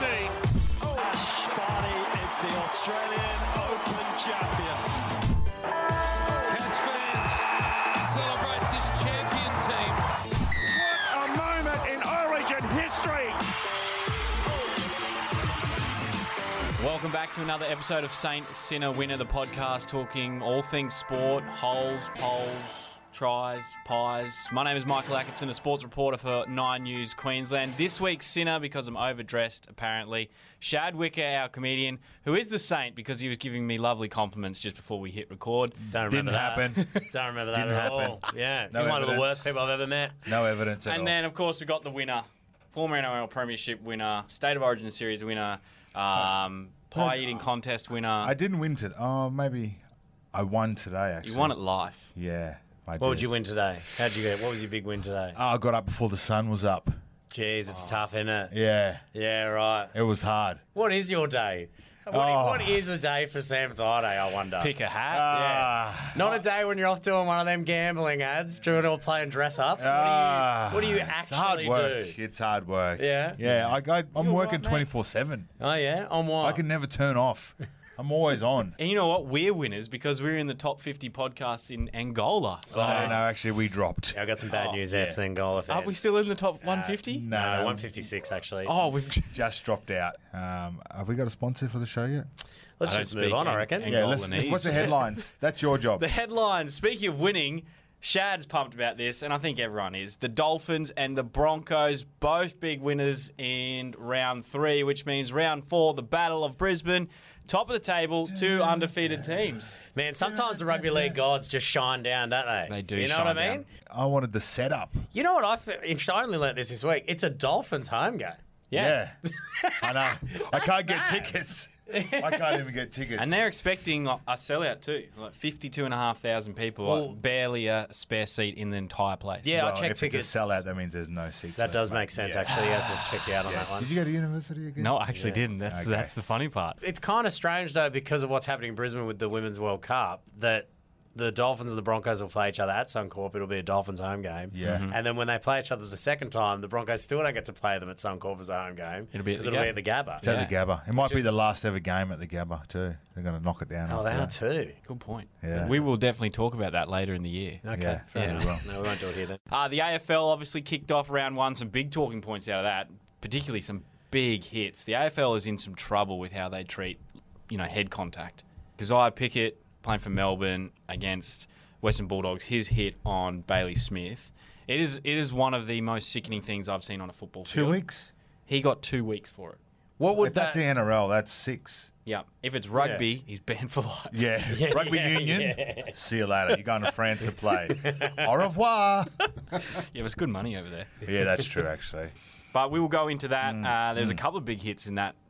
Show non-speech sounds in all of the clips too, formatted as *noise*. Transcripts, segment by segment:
seen. Ash Barty is the Australian Open champion. Cats fans, celebrate this champion team. A moment in Origin history. Welcome back to another episode of Saint Sinner Winner, the podcast talking all things sport, holes, poles, tries, pies. My name is Michael Atkinson, a sports reporter for Nine News Queensland. This week's Sinner, because I'm overdressed apparently, Shad Wicka, our comedian, who is the saint because he was giving me lovely compliments just before we hit record. Don't remember Didn't remember that. happen. *laughs* Don't remember that Didn't at happen. all. Yeah, No you're one of the evidence. worst people I've ever met. No evidence at And all. then, of course, we got the winner, former NRL Premiership winner, State of Origin Series winner, um, pie eating contest winner. I didn't win today. Oh, maybe I won today. Actually, you won at life. Yeah, I What did. would you win today? How'd you get? What was your big win today? Oh, I got up before the sun was up. Jeez, it's tough, isn't it? Yeah, Yeah, right. it was hard. What is your day? What, Oh. what is a day for Sam Thaiday, I wonder? Pick a hat. yeah. Not a day when you're off doing one of them gambling ads, doing all playing dress ups. ah. what do you, what do you It's hard actually work. do? It's hard work. Yeah? yeah. I, I, I'm You're working right, mate. twenty four seven. Oh yeah, on what? I can never turn off. I'm always on. And you know what? We're winners because we're in the top 50 podcasts in Angola. So No, no, actually, we dropped. I got some bad Oh, news there for Angola fans. are we still in the top 150? No, No, no. 156 actually. Oh, we've *laughs* Just dropped out. Um, have we got a sponsor for the show yet? Let's just move speak on, I reckon. Ang- Yeah. Let's, what's the headlines? *laughs* That's your job. the headlines. Speaking of winning, Shad's pumped about this, and I think everyone is. The Dolphins and the Broncos, both big winners in round three, which means round four, the Battle of Brisbane. Top of the table, two undefeated teams. Man, sometimes the rugby league gods just shine down, don't they? They do You know shine what I mean? down. I wanted the setup. You know what I feel? interesting- I only learnt this this week. It's a Dolphins home game. Yeah. Yeah, *laughs* I know. I *laughs* can't get tickets. I can't even get tickets. And they're expecting a sellout too, like 52,500 people, like Well- barely a spare seat in the entire place. Yeah, well, I checked if tickets. it's a sellout, that means there's no seats. That left, does make sense, Yeah. actually. Yes, I'll check you out on Yeah. that one. Did you go to university again? No, I actually Yeah. didn't. That's Okay. that's the funny part. It's kind of strange, though, because of what's happening in Brisbane with the Women's World Cup, that the Dolphins and the Broncos will play each other at Suncorp. It'll be a Dolphins home game. Yeah. Mhm. And then when they play each other the second time, the Broncos still don't get to play them at Suncorp as a home game. It'll be at 'cause the it'll be at the Gabba. It's at the Yeah. Gabba. It might be the last ever game at the Gabba too. They're going to knock it down. Oh, after they are too. Good point. Yeah. We will definitely talk about that later in the year. Okay, Yeah, fair yeah. enough. No, we won't do it here then. Uh, the AFL obviously kicked off round one. Some big talking points out of that, particularly some big hits. The AFL is in some trouble with how they treat, you know, head contact. Because I pick Pickett playing for Melbourne against Western Bulldogs, his hit on Bailey Smith. It is it is one of the most sickening things I've seen on a football field. Two weeks. He got two weeks for it. What would If that's the NRL, that's six. Yeah. If it's rugby, he's banned for life. *laughs* Yeah. Rugby yeah, union. yeah. See you later. You're going to France to play. *laughs* Au revoir. Yeah, it's good money over there. Yeah, that's true. Actually, But we will go into that. Mm, Uh, there's a couple of big hits in that f-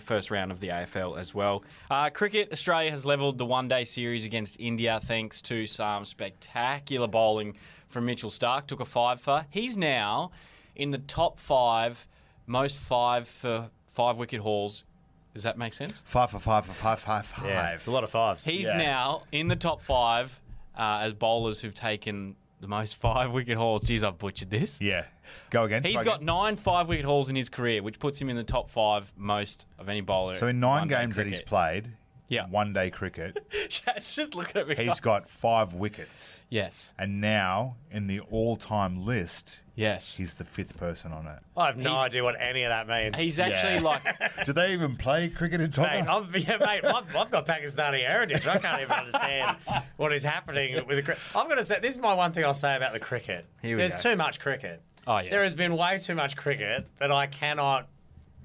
first round of the AFL as well. Uh, cricket, Australia has levelled the one day series against India thanks to some spectacular bowling from Mitchell Starc. Took a five for. He's now in the top five most five for five wicket hauls. Does that make sense? five for five for five five five. Yeah, it's a lot of fives. He's Yeah. now in the top five uh, as bowlers who've taken the most five wicket hauls. Jeez, I've butchered this. Yeah. Go again. He's Try got again. nine five wicket hauls in his career, which puts him in the top five most of any bowler. So in nine one-day games that he's cricket. played, Yeah. one day cricket, *laughs* Shad's just looking at me. he's got five wickets. yes, And now in the all-time list, yes. he's the fifth person on it. I have no He's- idea what any of that means. He's actually Yeah. like *laughs* Do they even play cricket in Mate, Tottenham? I'm, yeah, mate, I've, I've got Pakistani heritage. I can't even understand what is happening with the cricket. I'm going to say this is my one thing I'll say about the cricket. Here we There's go. too much cricket. Oh, yeah. There has been way too much cricket that I cannot.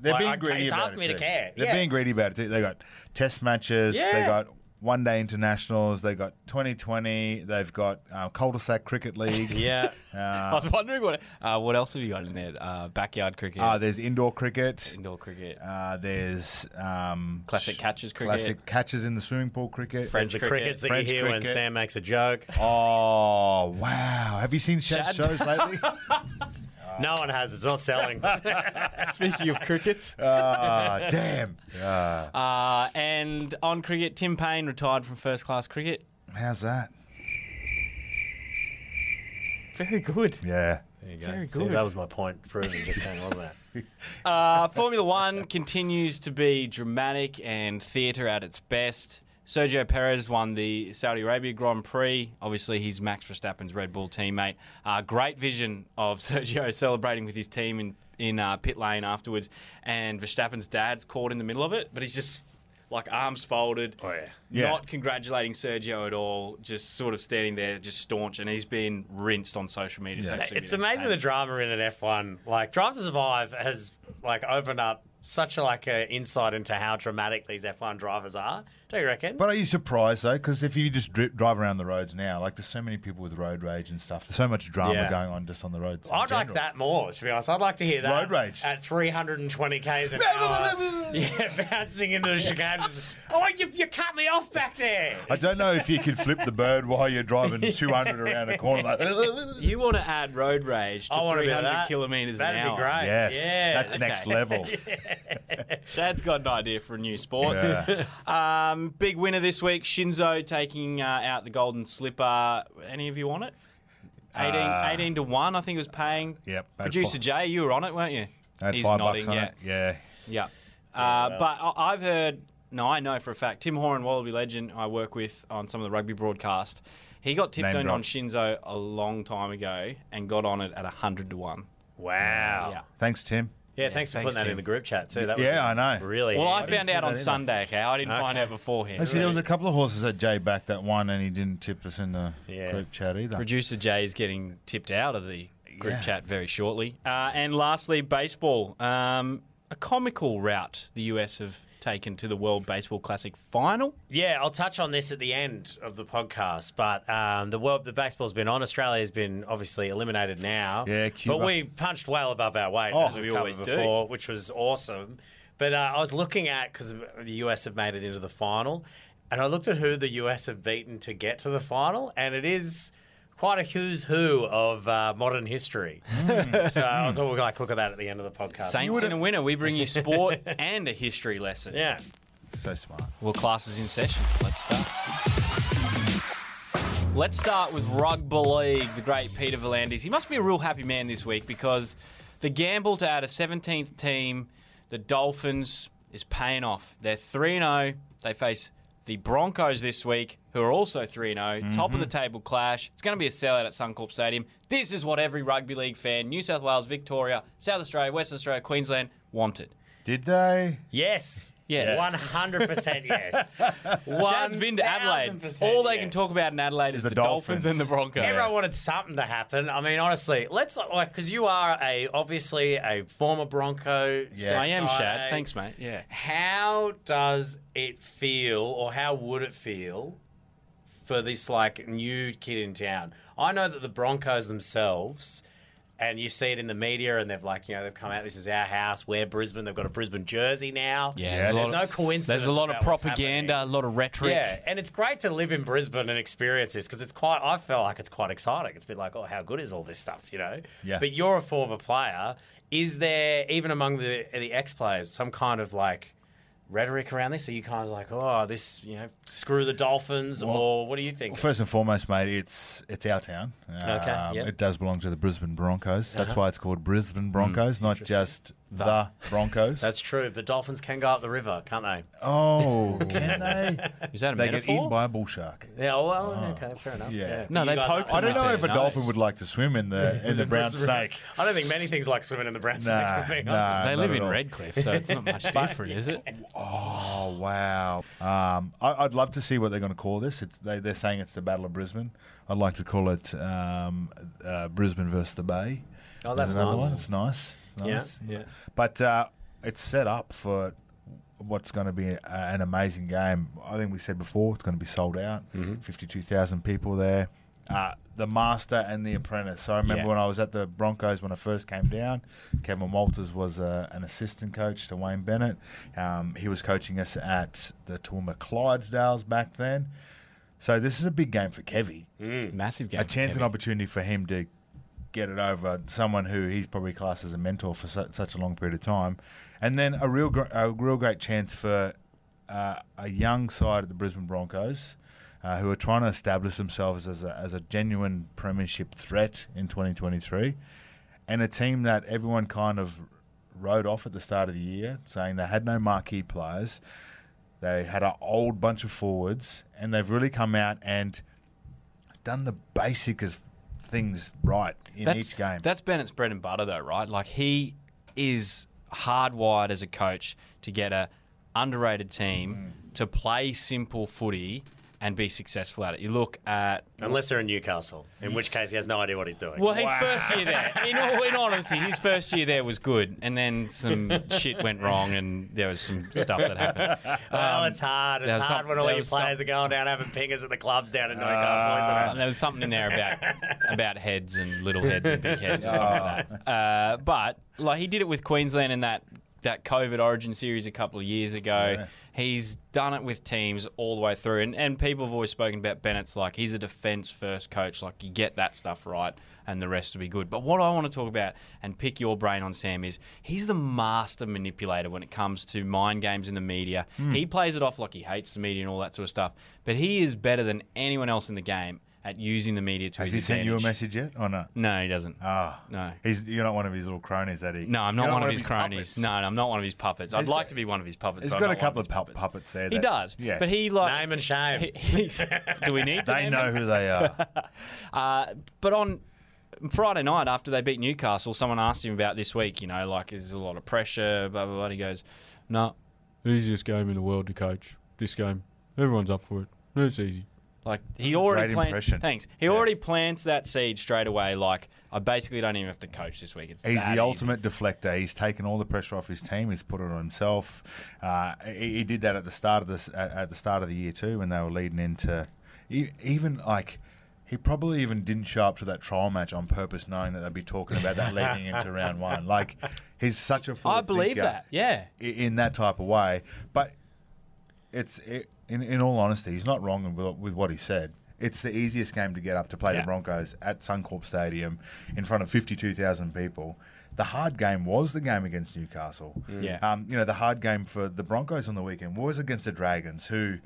They're Like, being I- greedy it's about hard it for me to too. care. They're Yeah. being greedy about it too. They got test matches. Yeah. They Yeah. got one day internationals. They got 2020. They've got uh, cul-de-sac cricket league. *laughs* Yeah. I was wondering what uh, what else have you got in there? Uh, backyard cricket, Uh, there's indoor cricket. indoor cricket, Uh, there's um, Classic catches cricket. Classic catches in the swimming pool cricket. French There's the cricket, crickets that French you hear when. Sam makes a joke. Oh wow! Have you seen Shad Shad. shows lately? *laughs* *laughs* No one has. It's not selling. *laughs* Speaking of crickets, *laughs* Ah, damn. Ah, uh, and on cricket, Tim Paine retired from first class cricket. how's that? Very good. Yeah. There you go. Very See, good. that was my point proven just then, wasn't it? *laughs* Uh, Formula One continues to be dramatic and theatre at its best. Sergio Perez won the Saudi Arabia Grand Prix. Obviously, he's Max Verstappen's Red Bull teammate. Uh, great vision of *laughs* Sergio celebrating with his team in in uh, pit lane afterwards, and Verstappen's dad's caught in the middle of it, but he's just like arms folded, Oh, yeah. Yeah. not congratulating Sergio at all, just sort of standing there, just staunch, and he's been rinsed on social media. It's, Yeah. actually It's amazing the drama in an F1. Like Drive to Survive has like opened up such a like an insight into how dramatic these F1 drivers are. Don't you reckon? But are you surprised though? Because if you just dri- drive around the roads now, like there's so many people with road rage and stuff. There's so much drama Yeah. going on just on the roads. in I'd like general. that more, to be honest. I'd like to hear that. Road rage. At 320 k's an *laughs* hour. yeah, *laughs* bouncing into the chicane. Just, oh, you, you cut me off back there. I don't know if you could flip the bird while you're driving *laughs* 200 around a corner. Like, You want to add road rage to I want to be 300 that. kilometres That'd be great. yes, Yeah. that's okay. next level. Shad's got an idea for a new sport. Yeah. Um, Um, big winner this week, Shinzo taking uh, out the Golden Slipper. Any of you want it? 18, Uh, 18 to 1, I think it was paying. Yep, Producer fi- Jay, you were on it, weren't you? Had He's five nodding, bucks on yeah. it. Yeah. Yeah. Uh, but I- I've heard, no, I know for a fact, Tim Horan, Wallaby legend, I work with on some of the rugby broadcast. He got tipped Name on, on Shinzo a long time ago and got on it at 100 to 1. Wow. Yeah. Thanks, Tim. Yeah, thanks for thanks, putting that Tim. in the group chat too. That would Yeah, be I know. Really. Well, I handy. found out on either. Sunday, okay? I didn't find Okay. out beforehand. Actually, there was a couple of horses that Jay backed that won, and he didn't tip us in the Yeah. group chat either. Producer Jay is getting tipped out of the group Yeah. chat very shortly. Uh, and lastly, baseball. Um, a comical route the US have taken to the World Baseball Classic final. Yeah, I'll touch on this at the end of the podcast. But um, the world, the baseball's been on. Australia's been obviously eliminated now. Yeah, Cuba. But we punched well above our weight, Oh, as we've we covered always do. which was awesome. But uh, I was looking at because the US have made it into the final, and I looked at who the US have beaten to get to the final, and it is quite a who's who of uh, modern history. so I thought we'd like look at that at the end of the podcast. Saint Sinner Winner. We bring you sport *laughs* and a history lesson. Yeah. So smart. Well, class is in session. Let's start. Let's start with Rugby League, the great Peter V'landys. He must be a real happy man this week because the gamble to add a 17th team, the Dolphins, is paying off. They're 3 0. They face the Broncos this week, who are also 3 0. Top of the mm-hmm. table clash. It's going to be a sellout at Suncorp Stadium. This is what every rugby league fan, New South Wales, Victoria, South Australia, Western Australia, Queensland, wanted. Did they? Yes. Yes. One hundred percent yes. *laughs* Shad's been to Adelaide. 1000% All they can yes. talk about in Adelaide is the, The Dolphins. Dolphins. and the Broncos. Everyone wanted something to happen. I mean, honestly, let's like because you are a obviously a former Bronco. Yes. I am Shad. Thanks, mate. Yeah. How does it feel, or how would it feel, for this like new kid in town? I know that the Broncos themselves. And you see it in the media, and they've like, you know, they've come out. This is our house. We're Brisbane. They've got a Brisbane jersey now. Yeah, there's, There's no of, coincidence. there's a lot of about what's propaganda, a lot of rhetoric. Yeah, and it's great to live in Brisbane and experience this because it's quite. I feel like it's quite exciting. It's a bit like, oh, how good is all this stuff, you know? Yeah. But you're a former player. Is there even among the the ex players some kind of like rhetoric around this? Are you kind of like, oh, this, you know, screw the Dolphins, or what do you think? First and foremost, mate, it's it's our town. Okay, Um, yep. It does belong to the Brisbane Broncos. That's Uh-huh. why it's called Brisbane Broncos, not just the Broncos. That's true. The Dolphins can go up the river, can't they? oh, *laughs* can they? Is that a They get eaten by a bull shark. Yeah. Well, okay, fair enough. Yeah. Yeah. No, But they poke I don't know if a dolphin would like to swim in the in the *laughs* brown snake. I don't think many things like swimming in the brown *laughs* snake. Nah, if nah. they live in. Redcliffe, so it's not much different, is it? Oh wow! Um, I, I'd love to see what they're going to call this. It's, they, they're saying it's the Battle of Brisbane. I'd like to call it um, uh, Brisbane versus the Bay. Oh, that's another nice. one. It's nice. It's Yeah, yeah. But uh, it's set up for what's going to be a, an amazing game. I think we said before it's going to be sold out. Mm-hmm. Fifty-two thousand people there. Uh, the master and the apprentice. So I remember Yeah. when I was at the Broncos when I first came down. Kevin Walters was uh, an assistant coach to Wayne Bennett. Um, he was coaching us at the Toowoomba Clydesdales back then. So this is a big game for Kevy Massive game. a chance and opportunity for him to get it over someone who he's probably classed as a mentor for su- such a long period of time, and then a real gr- a real great chance for uh, a young side of the Brisbane Broncos. Uh, who are trying to establish themselves as a, as a genuine premiership threat in 2023, and a team that everyone kind of wrote off at the start of the year, saying they had no marquee players. They had an old bunch of forwards, and they've really come out and done the basicest things right in that's, each game. That's Bennett's bread and butter, though, right? Like he is hardwired as a coach to get a underrated team Mm. to play simple footy and be successful at it. You look at Unless they're in Newcastle, in which case he has no idea what he's doing. well, his first year there. In all, in honesty, his first year there was good, and then some shit went wrong, and there was some stuff that happened. Well, *laughs* it's hard. It's hard some- when all your was some- players are going down having pingers at the clubs down in Newcastle, isn't Uh, it? there was something in there about *laughs* about heads and little heads and big heads or something like Oh. that. Uh, but like he did it with Queensland in that that COVID Origin series a couple of years ago. Yeah. He's done it with teams all the way through, and, and people have always spoken about Bennett's like he's a defence first coach. Like you get that stuff right, and the rest will be good. But what I want to talk about and pick your brain on Sam is he's the master manipulator when it comes to mind games in the media. Hmm. He plays it off like he hates the media and all that sort of stuff, but he is better than anyone else in the game at using the media to Has his he sent you a message yet, or not? No, he doesn't. Ah, No. He's you're not one of his little cronies, that he. No, I'm not one of his cronies. puppets. No, I'm not one of his puppets. I'd He's like got- to be one of his puppets. He's but I'm got not a couple of pu- puppets. puppets there. He does. Yeah, But he like Name and shame. *laughs* he- he's- do we need to They know who they are. *laughs* Uh, but on Friday night after they beat Newcastle, someone asked him about this week. You know, like is there a lot of pressure? Blah blah blah. And he goes, "No, easiest game in the world to coach. This game, everyone's up for it. It's easy." Like he already impression. Thanks. He Yeah. already plants that seed straight away. Like I basically don't even have to coach this week. It's He's the easy. ultimate deflector. He's taken all the pressure off his team. He's put it on himself. Uh, he, he did that at the start of this at, at the start of the year too, when they were leading into even like. He probably even didn't show up to that trial match on purpose, knowing that they'd be talking about that leading *laughs* into round one. Like, he's such a. I believe that. Yeah. in that type of way. But it's it, in in all honesty, he's not wrong with, with what he said. It's the easiest game to get up to play Yeah. the Broncos at Suncorp Stadium in front of fifty two thousand people. The hard game was the game against Newcastle. Yeah. Um, you know, the hard game for the Broncos on the weekend was against the Dragons, who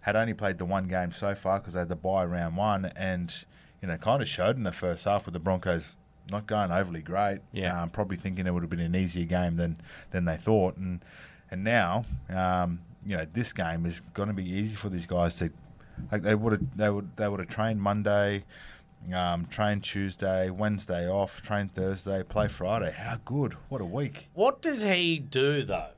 had only played the one game so far because they had the bye round one, and you know, kind of showed in the first half with the Broncos not going overly great. Yeah. Um, probably thinking it would have been an easier game than than they thought, and and now, um, you know, this game is going to be easy for these guys to. Like they would have, they would, they would have trained Monday, um, trained Tuesday, Wednesday off, trained Thursday, play Friday. How good! What a week! What does he do though?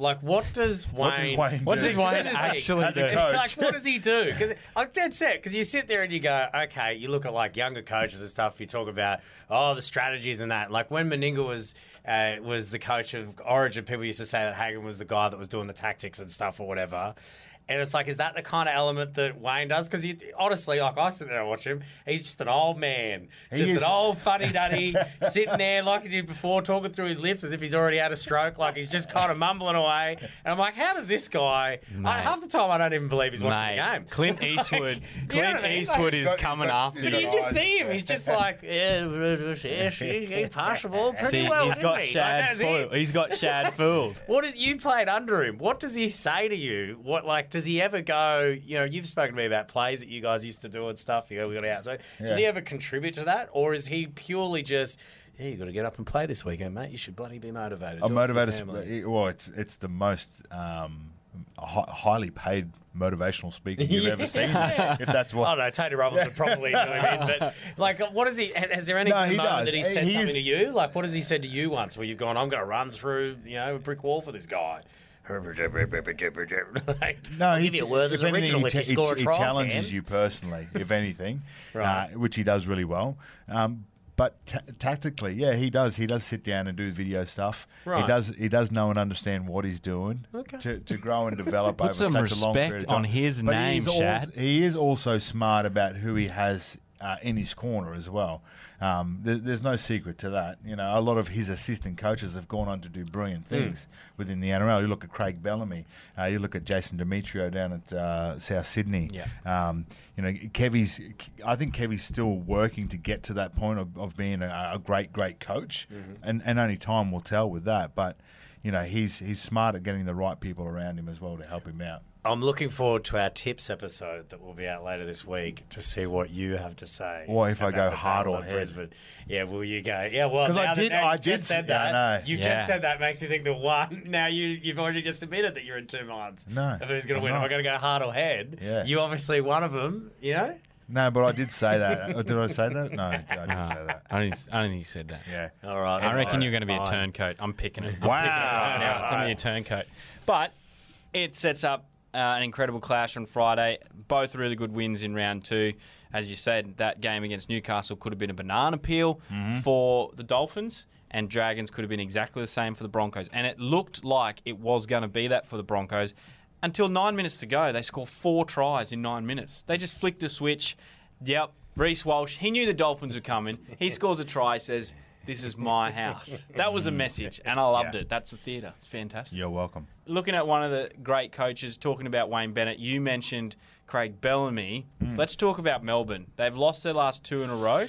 Like, what does Wayne? What does Wayne What do? does Wayne This is the thing. actually do? *laughs* like, what does he do? Because I'm dead set. Because you sit there and you go, okay, you look at like younger coaches and stuff. You talk about oh the strategies and that. Like when Meninga was uh, was the coach of Origin, people used to say that Hagan was the guy that was doing the tactics and stuff or whatever. And it's like, is that the kind of element that Wayne does? Because honestly, like I sit there and watch him, he's just an old man, He just is- an old funny duddy, *laughs* sitting there like he did before, talking through his lips as if he's already had a stroke. Like he's just kind of mumbling away. And I'm like, how does this guy? I, half the time, I don't even believe he's watching Mate, the game. Clint *laughs* Eastwood. Like, you know Clint I mean? Eastwood He's is got- coming got- after he's Can you. you just see him? He's just like, yeah, yeah, she- he's passable pretty See, well. he's isn't got he? Like, Shad that's it. fooled. He's got Shad fooled. *laughs* What is you played under him? What does he say to you? What like does he ever go? You know, you've spoken to me about plays that you guys used to do and stuff. You go, we got out. So does Yeah. he ever contribute to that, or is he purely just? Yeah, you got to get up and play this weekend, mate. You should bloody be motivated. I'm Do it for your motivated. Well, it's it's the most um, hi- highly paid motivational speaker you've ever *laughs* seen. If that's what I don't know. Tony Robbins would probably do him in, but like, what is he? Has there any No, moment does. that he He- said he something is- to you? Like, what has he said to you once where you've gone, "I'm going to run through, you know, a brick wall for this guy." Like, No, he, give you a Werther's if anything, original he, if you cha- he a ch- he challenges Sam. you personally, if anything, *laughs* Right. uh, which he does really well. Um, but ta tactically, yeah, he does. He does sit down and do video stuff. Right. He does. He does know and understand what he's doing Okay. to, to grow and develop *laughs* Put over some such a long respect period of time. on his But name, he's also, Shad. he is also smart about who he has uh, in his corner as well. Um, there, there's no secret to that. You know, a lot of his assistant coaches have gone on to do brilliant Hmm. things within the NRL. You look at Craig Bellamy. Uh, you look at Jason Demetriou down at uh, South Sydney. Yeah. Um, you know, Kevy's. I think Kevy's still working to get to that point of, of being a, a great, great coach, Mm-hmm. and and only time will tell with that. But you know, he's he's smart at getting the right people around him as well to help him out. I'm looking forward to our tips episode that will be out later this week to see what you have to say. What if I go hard or head? Brisbane. Yeah, will you go? Yeah, well, 'Cause I now that- did- I did just said s- yeah, that. You've Yeah. just said that makes me think the one. *laughs* Now you you've already just admitted that you're in two minds. No, of who's going to win? Am I going to go hard or head? Yeah. You obviously one of them. You know. No, but I did say that. Uh, *laughs* did I say that? No, I didn't Uh, say that. I, don't, think- I don't think you said that. Yeah. All right. I reckon fine, you're going to be a turncoat. I'm picking it. I'm Wow. picking it right now. It's going to be a turncoat. But it sets up uh, an incredible clash on Friday. Both really good wins in round two. As you said, that game against Newcastle could have been a banana peel for the Dolphins, and Dragons could have been exactly the same for the Broncos. And it looked like it was going to be that for the Broncos until nine minutes to go. They score four tries in nine minutes. They just flicked a switch. Yep, Reece Walsh. He knew the Dolphins were coming. He scores a try. Says, "This is *laughs* my house." That was a message, and I loved Yeah. it. That's the theatre. It's fantastic. You're welcome. Looking at one of the great coaches, talking about Wayne Bennett. You mentioned Craig Bellamy. Hmm. Let's talk about Melbourne. They've lost their last two in a row,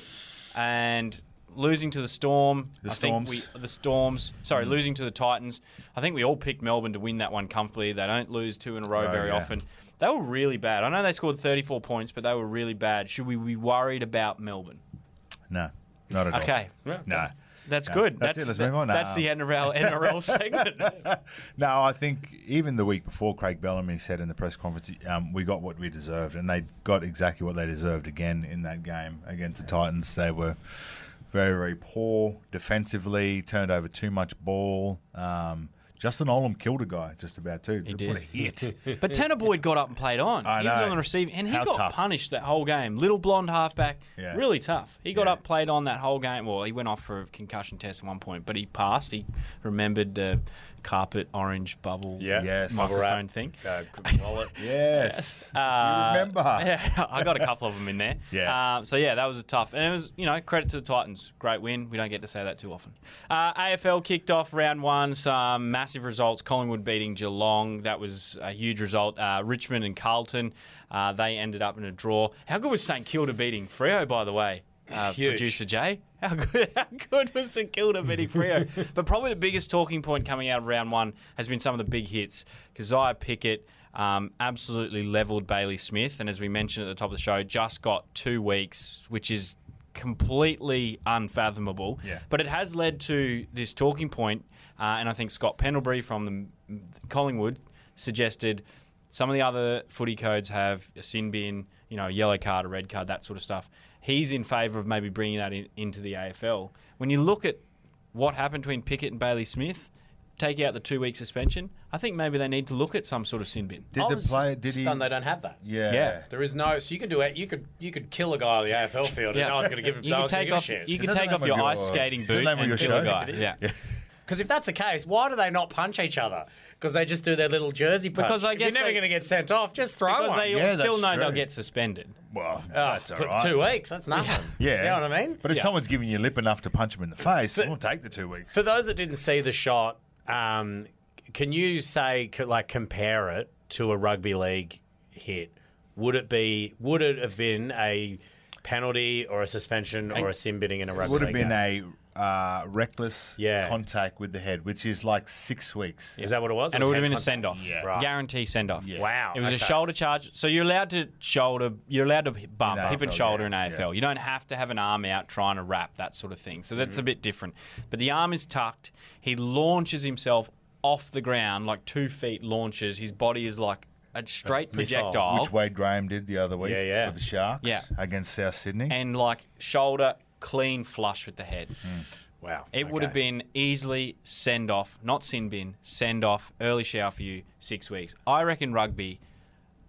and losing to the Storm. The I Storms. think we the Storms. Sorry, hmm. losing to the Titans. I think we all picked Melbourne to win that one comfortably. They don't lose two in a row Right, very yeah. often. They were really bad. I know they scored 34 points, but they were really bad. Should we be worried about Melbourne? No, not at all. Okay. No. That's No, good. that's it, let's move on. That's No. the NRL, NRL *laughs* segment. No, I think even the week before, Craig Bellamy said in the press conference, um, we got what we deserved, and they got exactly what they deserved again in that game against the Titans. They were very, very poor defensively, turned over too much ball. Um, Justin Olam killed a guy just about too. He What did. a hit! *laughs* But Tanah Boyd got up and played on. I he was know. on the receiving, and he How got tough. punished that whole game. Little blonde halfback, Yeah. really tough. He got Yeah. up, played on that whole game. Well, he went off for a concussion test at one point, but he passed. He remembered the carpet orange bubble Yeah. Yes. microphone thing. Uh, wallet. *laughs* yes, Uh, you remember? Yeah, *laughs* I got a couple of them in there. Yeah. Um, so yeah, that was a tough, and it was you know credit to the Titans, great win. We don't get to say that too often. Uh, AFL kicked off round one, some massive results. Collingwood beating Geelong, that was a huge result. Uh, Richmond and Carlton, uh, they ended up in a draw. How good was St Kilda beating Freo, by the way? Uh, producer Jay, *laughs* how good, how good was St Kilda beating Freo? *laughs* but probably the biggest talking point coming out of round one has been some of the big hits. Kysaiah Pickett um, absolutely leveled Bailey Smith, and as we mentioned at the top of the show, just got two weeks, which is completely unfathomable. Yeah. But it has led to this talking point, uh, and I think Scott Pendlebury from the Collingwood suggested some of the other footy codes have a sin bin, you know, a yellow card, a red card, that sort of stuff. He's in favour of maybe bringing that in, into the AFL. When you look at what happened between Pickett and Bailey Smith, take out the two week suspension, I think maybe they need to look at some sort of sin bin. Did I the player? Did he? stunned they don't have that. Yeah. Yeah. There is no, so you could do it. You could you could kill a guy on the AFL field, and no one's going to give him. You no can one's take give a off. shit. You Is can take off your, your- ice skating is that the boot and your kill a guy. Yeah. *laughs* Because if that's the case, why do they not punch each other? Because they just do their little jersey punch. Because I If guess you're never they- going to get sent off. Just throw Because one. they Yeah, still that's know they'll true. get suspended. Well, Oh, that's all but right. Two weeks, that's nothing. Yeah. You know what I mean? But if Yeah. someone's giving you lip enough to punch him in the face, we'll take the two weeks. For those that didn't see the shot, um, can you say, c- like, compare it to a rugby league hit? Would it be? Would it have been a penalty or a suspension or a sin binning in a rugby Would have league been game? a uh, reckless Yeah. contact with the head, which is like six weeks. Is that what it was? And it would have head been a send off. Yeah. Right. Guarantee send off. Yeah. Wow. It was a shoulder charge. So you're allowed to shoulder, you're allowed to bump, In hip and shoulder yeah, in AFL. yeah. You don't have to have an arm out trying to wrap, that sort of thing. So that's a bit different. But the arm is tucked. He launches himself off the ground, like two feet launches. His body is like a straight missile. projectile. Which Wade Graham did the other week Yeah, yeah. for the Sharks Yeah. against South Sydney. and like shoulder clean flush with the head. Wow. It would have been easily send off, not sin bin, send off, early shower for you, six weeks. I reckon rugby,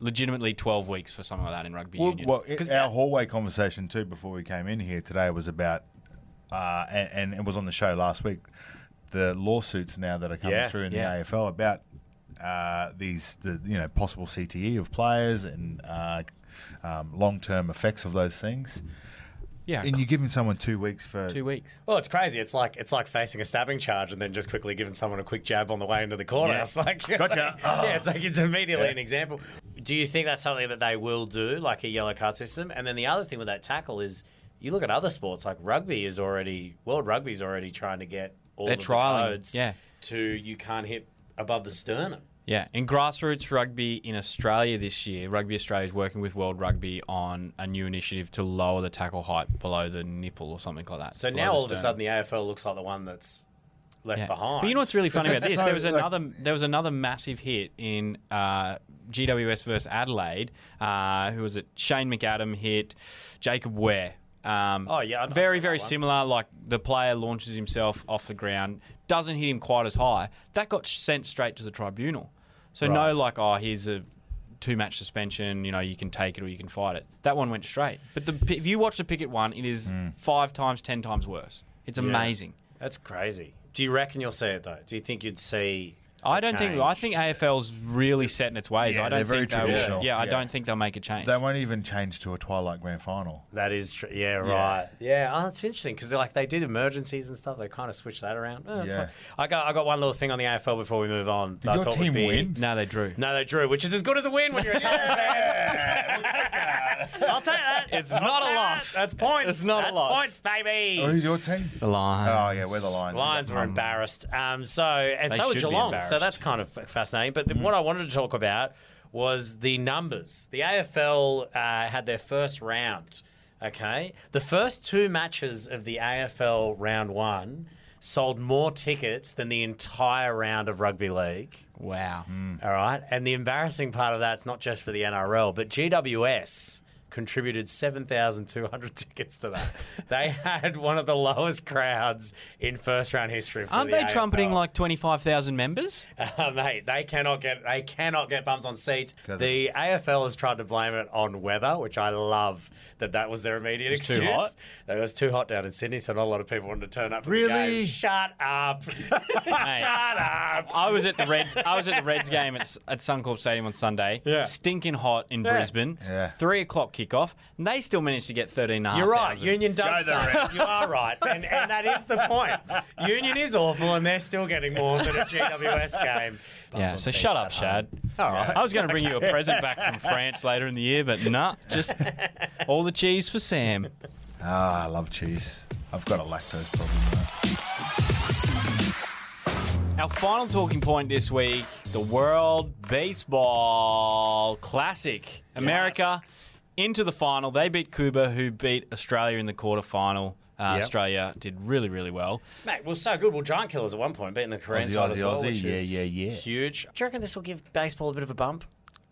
legitimately 12 weeks for something like that in rugby well, union. well, it- our hallway conversation too before we came in here today was about, uh, and, and it was on the show last week, the lawsuits now that are coming Yeah, through in yeah. the AFL about uh, these the you know possible CTE of players and uh, um, long term effects of those things. Yeah, And you're giving someone two weeks for two weeks. Well, it's crazy. It's like it's like facing a stabbing charge and then just quickly giving someone a quick jab on the way into the corner. Yeah. It's like *laughs* Gotcha. Oh. *laughs* yeah, it's like it's immediately Yeah. an example. Do you think that's something that they will do, like a yellow card system? And then the other thing with that tackle is, you look at other sports like rugby is already World Rugby's already trying to get all They're of trialing, the codes yeah. to you can't hit above the sternum. Yeah, in grassroots rugby in Australia this year, Rugby Australia is working with World Rugby on a new initiative to lower the tackle height below the nipple or something like that. So now all of a sudden the AFL looks like the one that's left Yeah. behind. But you know what's really funny about this? so, there was like- another there was another massive hit in uh, GWS versus Adelaide. Uh, who was it? Shane McAdam hit Jacob Wehr. Um, Oh, yeah, I know- I very very one. similar. Like the player launches himself off the ground, doesn't hit him quite as high. That got sent straight to the tribunal. So Right. no, like oh, here's a two match suspension. You know, you can take it or you can fight it. That one went straight. But the, if you watch the Pickett one, it is Hmm. five times, ten times worse. It's amazing. That's crazy. Do you reckon you'll see it though? Do you think you'd see? I a don't think. I change? think AFL's really set in its ways. Yeah, I don't they're very think they'll- traditional. Yeah, I Yeah. don't think they'll make a change. They won't even change to a Twilight Grand Final. that is true. Yeah, right. Yeah, oh, it's interesting because like they did emergencies and stuff. They kind of switched that around. Oh, that's Yeah. fine. I got I got one little thing on the AFL before we move on. Did that I your team be- win? no, they drew. No, they drew, which is as good as a win when you're a Carlton fan. I'll take that. It's I'll not a loss. that. That's points. It's not a loss. points, baby. Oh, who's your team? The Lions. Oh, yeah, we're the Lions. Lions got were embarrassed. Um, so and They so were should be Geelong. So that's kind of fascinating. But the, what I wanted to talk about was the numbers. The AFL uh, had their first round. Okay, the first two matches of the AFL round one sold more tickets than the entire round of rugby league. Wow. All right. And the embarrassing part of that's not just for the NRL, but GWS contributed 7,200 *laughs* tickets to that. they had one of the lowest crowds in first round history. For Aren't the they trumpeting like twenty five thousand members? *laughs* Uh, mate, they cannot get they cannot get bums on seats. The AFL has tried to blame it on weather, which I love that that was their immediate It's too excuse. hot? It was too hot down in Sydney, so not a lot of people wanted to turn up to the Really? game. Shut up. *laughs* Shut up. I was at the Reds. I was at the Reds game at, at Suncorp Stadium on Sunday. Yeah. Stinking hot in Yeah. Brisbane. Yeah. Three o'clock kickoff, and they still managed to get thirteen and a half. You're right. thousand. Union does Go the suck. You are right, and, and that is the point. Union is awful, and they're still getting more than a GWS game. *laughs* Yeah. So shut up, Shad. home. All right. I was going to bring you a present back from France later in the year, but nah, just all the cheese for Sam. Ah, I love cheese. I've got a lactose problem. Our final talking point this week the World Baseball Classic. America into the final. They beat Cuba, who beat Australia in the quarterfinal. Uh, Yep. Australia did really, really well. Mate, well, so good. Well, Giant Killers at one point beating the Korean Aussie, side Aussie, as well, Aussie. which Yeah, yeah, yeah. huge. Do you reckon this will give baseball a bit of a bump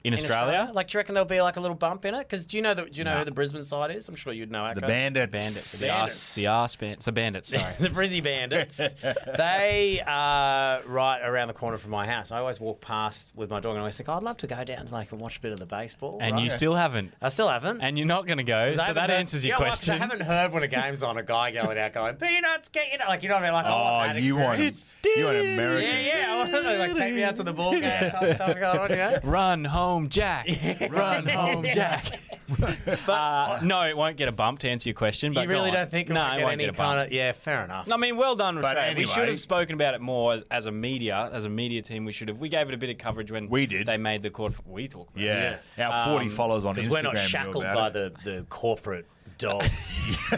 In, in Australia? Like, do you reckon there'll be like a little bump in it? Because do you know that? Do you know Nah. who the Brisbane side is? I'm sure you'd know. The Akko. Bandits. Bandits. The Bandits. arse, the arse bandits. The bandits, sorry. *laughs* the Brizzy Bandits. *laughs* they are right around the corner from my house. I always walk past with my dog and I always think, oh, I'd love to go down and like and watch a bit of the baseball. and you still haven't. I still haven't. And you're not going to go. So that heard- answers your Yeah, well, 'cause question. I haven't heard when a game's on a guy yelling out, going, "Peanuts, get you!" Know, like you know what I mean? Like, I Oh, want that you want, experience. you want American. Yeah, yeah. I like take me out to the ball game type stuff going on. Yeah. Run home, Jack. *laughs* Run home, *laughs* Jack. uh, no, it won't get a bump to answer your question. But You really don't think it no, will it get won't any get a bump. kind of? Yeah, fair enough. I mean, well done, But Australia. we should have spoken about it more as, as a media, as a media team. We should have. We gave it a bit of coverage when We did. They made the court. We talked. About Yeah. it. Our 40 Um, followers on Instagram. Because we're not shackled by the, the corporate dogs. *laughs*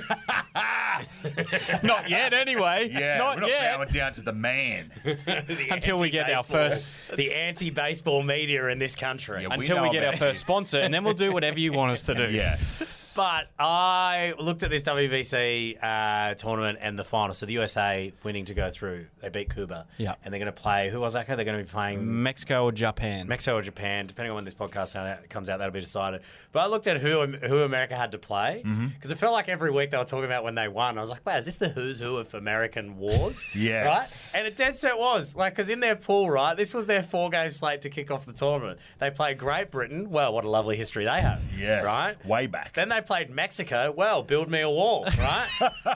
*laughs* not yet, anyway. Yeah, not we're not yet. bowing down to the man. *laughs* The Until we get our anti-baseball- first- the anti-baseball media in this country. Yeah, we Until we, get our about first sponsor, and then we'll do whatever you want us to do. yes. But I looked at this WBC uh, tournament and the final. So the USA winning to go through. They beat Cuba. Yeah. And they're going to play. Who was that? They're going to be playing Mexico or Japan. Mexico or Japan, depending on when this podcast comes out, that'll be decided. But I looked at who who America had to play Mm-hmm. because it felt like every week they were talking about when they won. I was like, wow, is this the who's who of American wars? *laughs* Yes. Right? And it dead set was. Like, because in their pool, right, this was their four game slate to kick off the tournament. They played Great Britain. Well, what a lovely history they have. Yes. Right? Way back. Then they played Mexico. Well, build me a wall, right?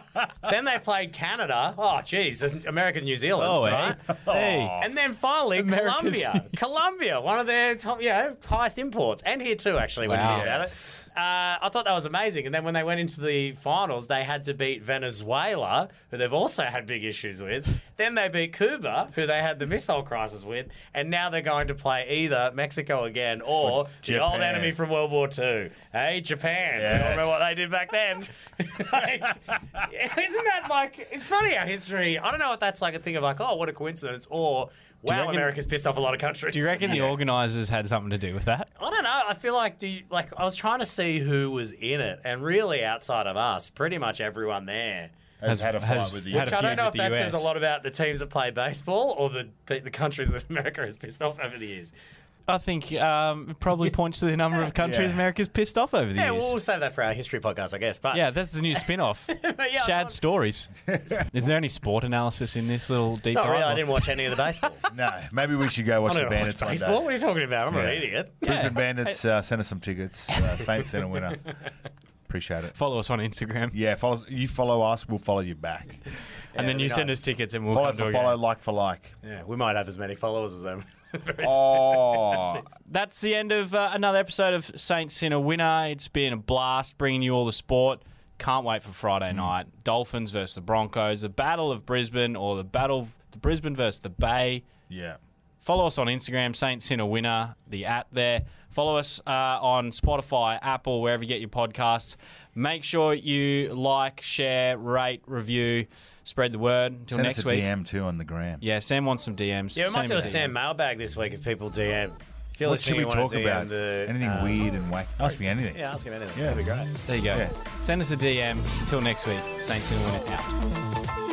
*laughs* then they played Canada. Oh, geez, America's New Zealand, Oh, eh? right? *laughs* Hey. And then finally, America's Colombia. Colombia, one of their top, you know, highest imports, and here too, actually. When you Wow. think about it. Uh, I thought that was amazing. And then when they went into the finals, they had to beat Venezuela, who they've also had big issues with. Then they beat Cuba, who they had the missile crisis with. And now they're going to play either Mexico again or the old enemy from World War II. Hey, Japan. Yes. don't remember what they did back then? *laughs* like, isn't that like? It's funny how history. I don't know if that's like a thing of like, oh, what a coincidence, or wow, reckon- America's pissed off a lot of countries. Do you reckon the organisers had something to do with that? I don't know. I feel like do you, like I was trying to see who was in it, and really outside of us, pretty much everyone there. Has, had a fight has with the had Which I don't know if with the that says a lot about the teams that play baseball or the the countries that *laughs* America has pissed off over the years. I think um, it probably *laughs* points to the number of countries Yeah. America's pissed off over the Yeah, years. well, we'll save that for our history podcast, I guess. But yeah, that's the new *laughs* spin-off. But yeah, I Shad stories. *laughs* Is there any sport analysis in this little deep not dive? really. I didn't watch any of the baseball. No, maybe we should go watch I the don't know Bandits one baseball. What day. are you talking about? I'm not Yeah. an idiot. Brisbane Bandits, uh, send us some tickets. Uh, Saint Sinner Winner. Appreciate it. Follow us on Instagram, Yeah, follow, you follow us, we'll follow you back. and then that'd you be send nice. us tickets, and we'll follow come to for a follow, game. like for like. Yeah, we might have as many followers as them. Oh, *laughs* That's the end of uh, another episode of Saint Sinner Winner. It's been a blast bringing you all the sport. Can't wait for Friday night. Dolphins versus the Broncos, the Battle of Brisbane, or the Battle of the Brisbane versus the Bay. yeah. Follow us on Instagram, Saint Sinner Winner, the at there. Follow us uh, on Spotify, Apple, wherever you get your podcasts. Make sure you like, share, rate, review, spread the word. Until Send next us a week. DM too on the gram. Yeah, Sam wants some DMs. Yeah, we Send might him do a DM. Sam mailbag this week if people DM. If you're What should listening, we you wanna talk DM about? The, anything uh, weird and wacky? Ask me anything. Yeah, ask him anything. Yeah. That'd be great. There you go. Yeah. Send us a DM. Until next week, Saint Sinner Winner out.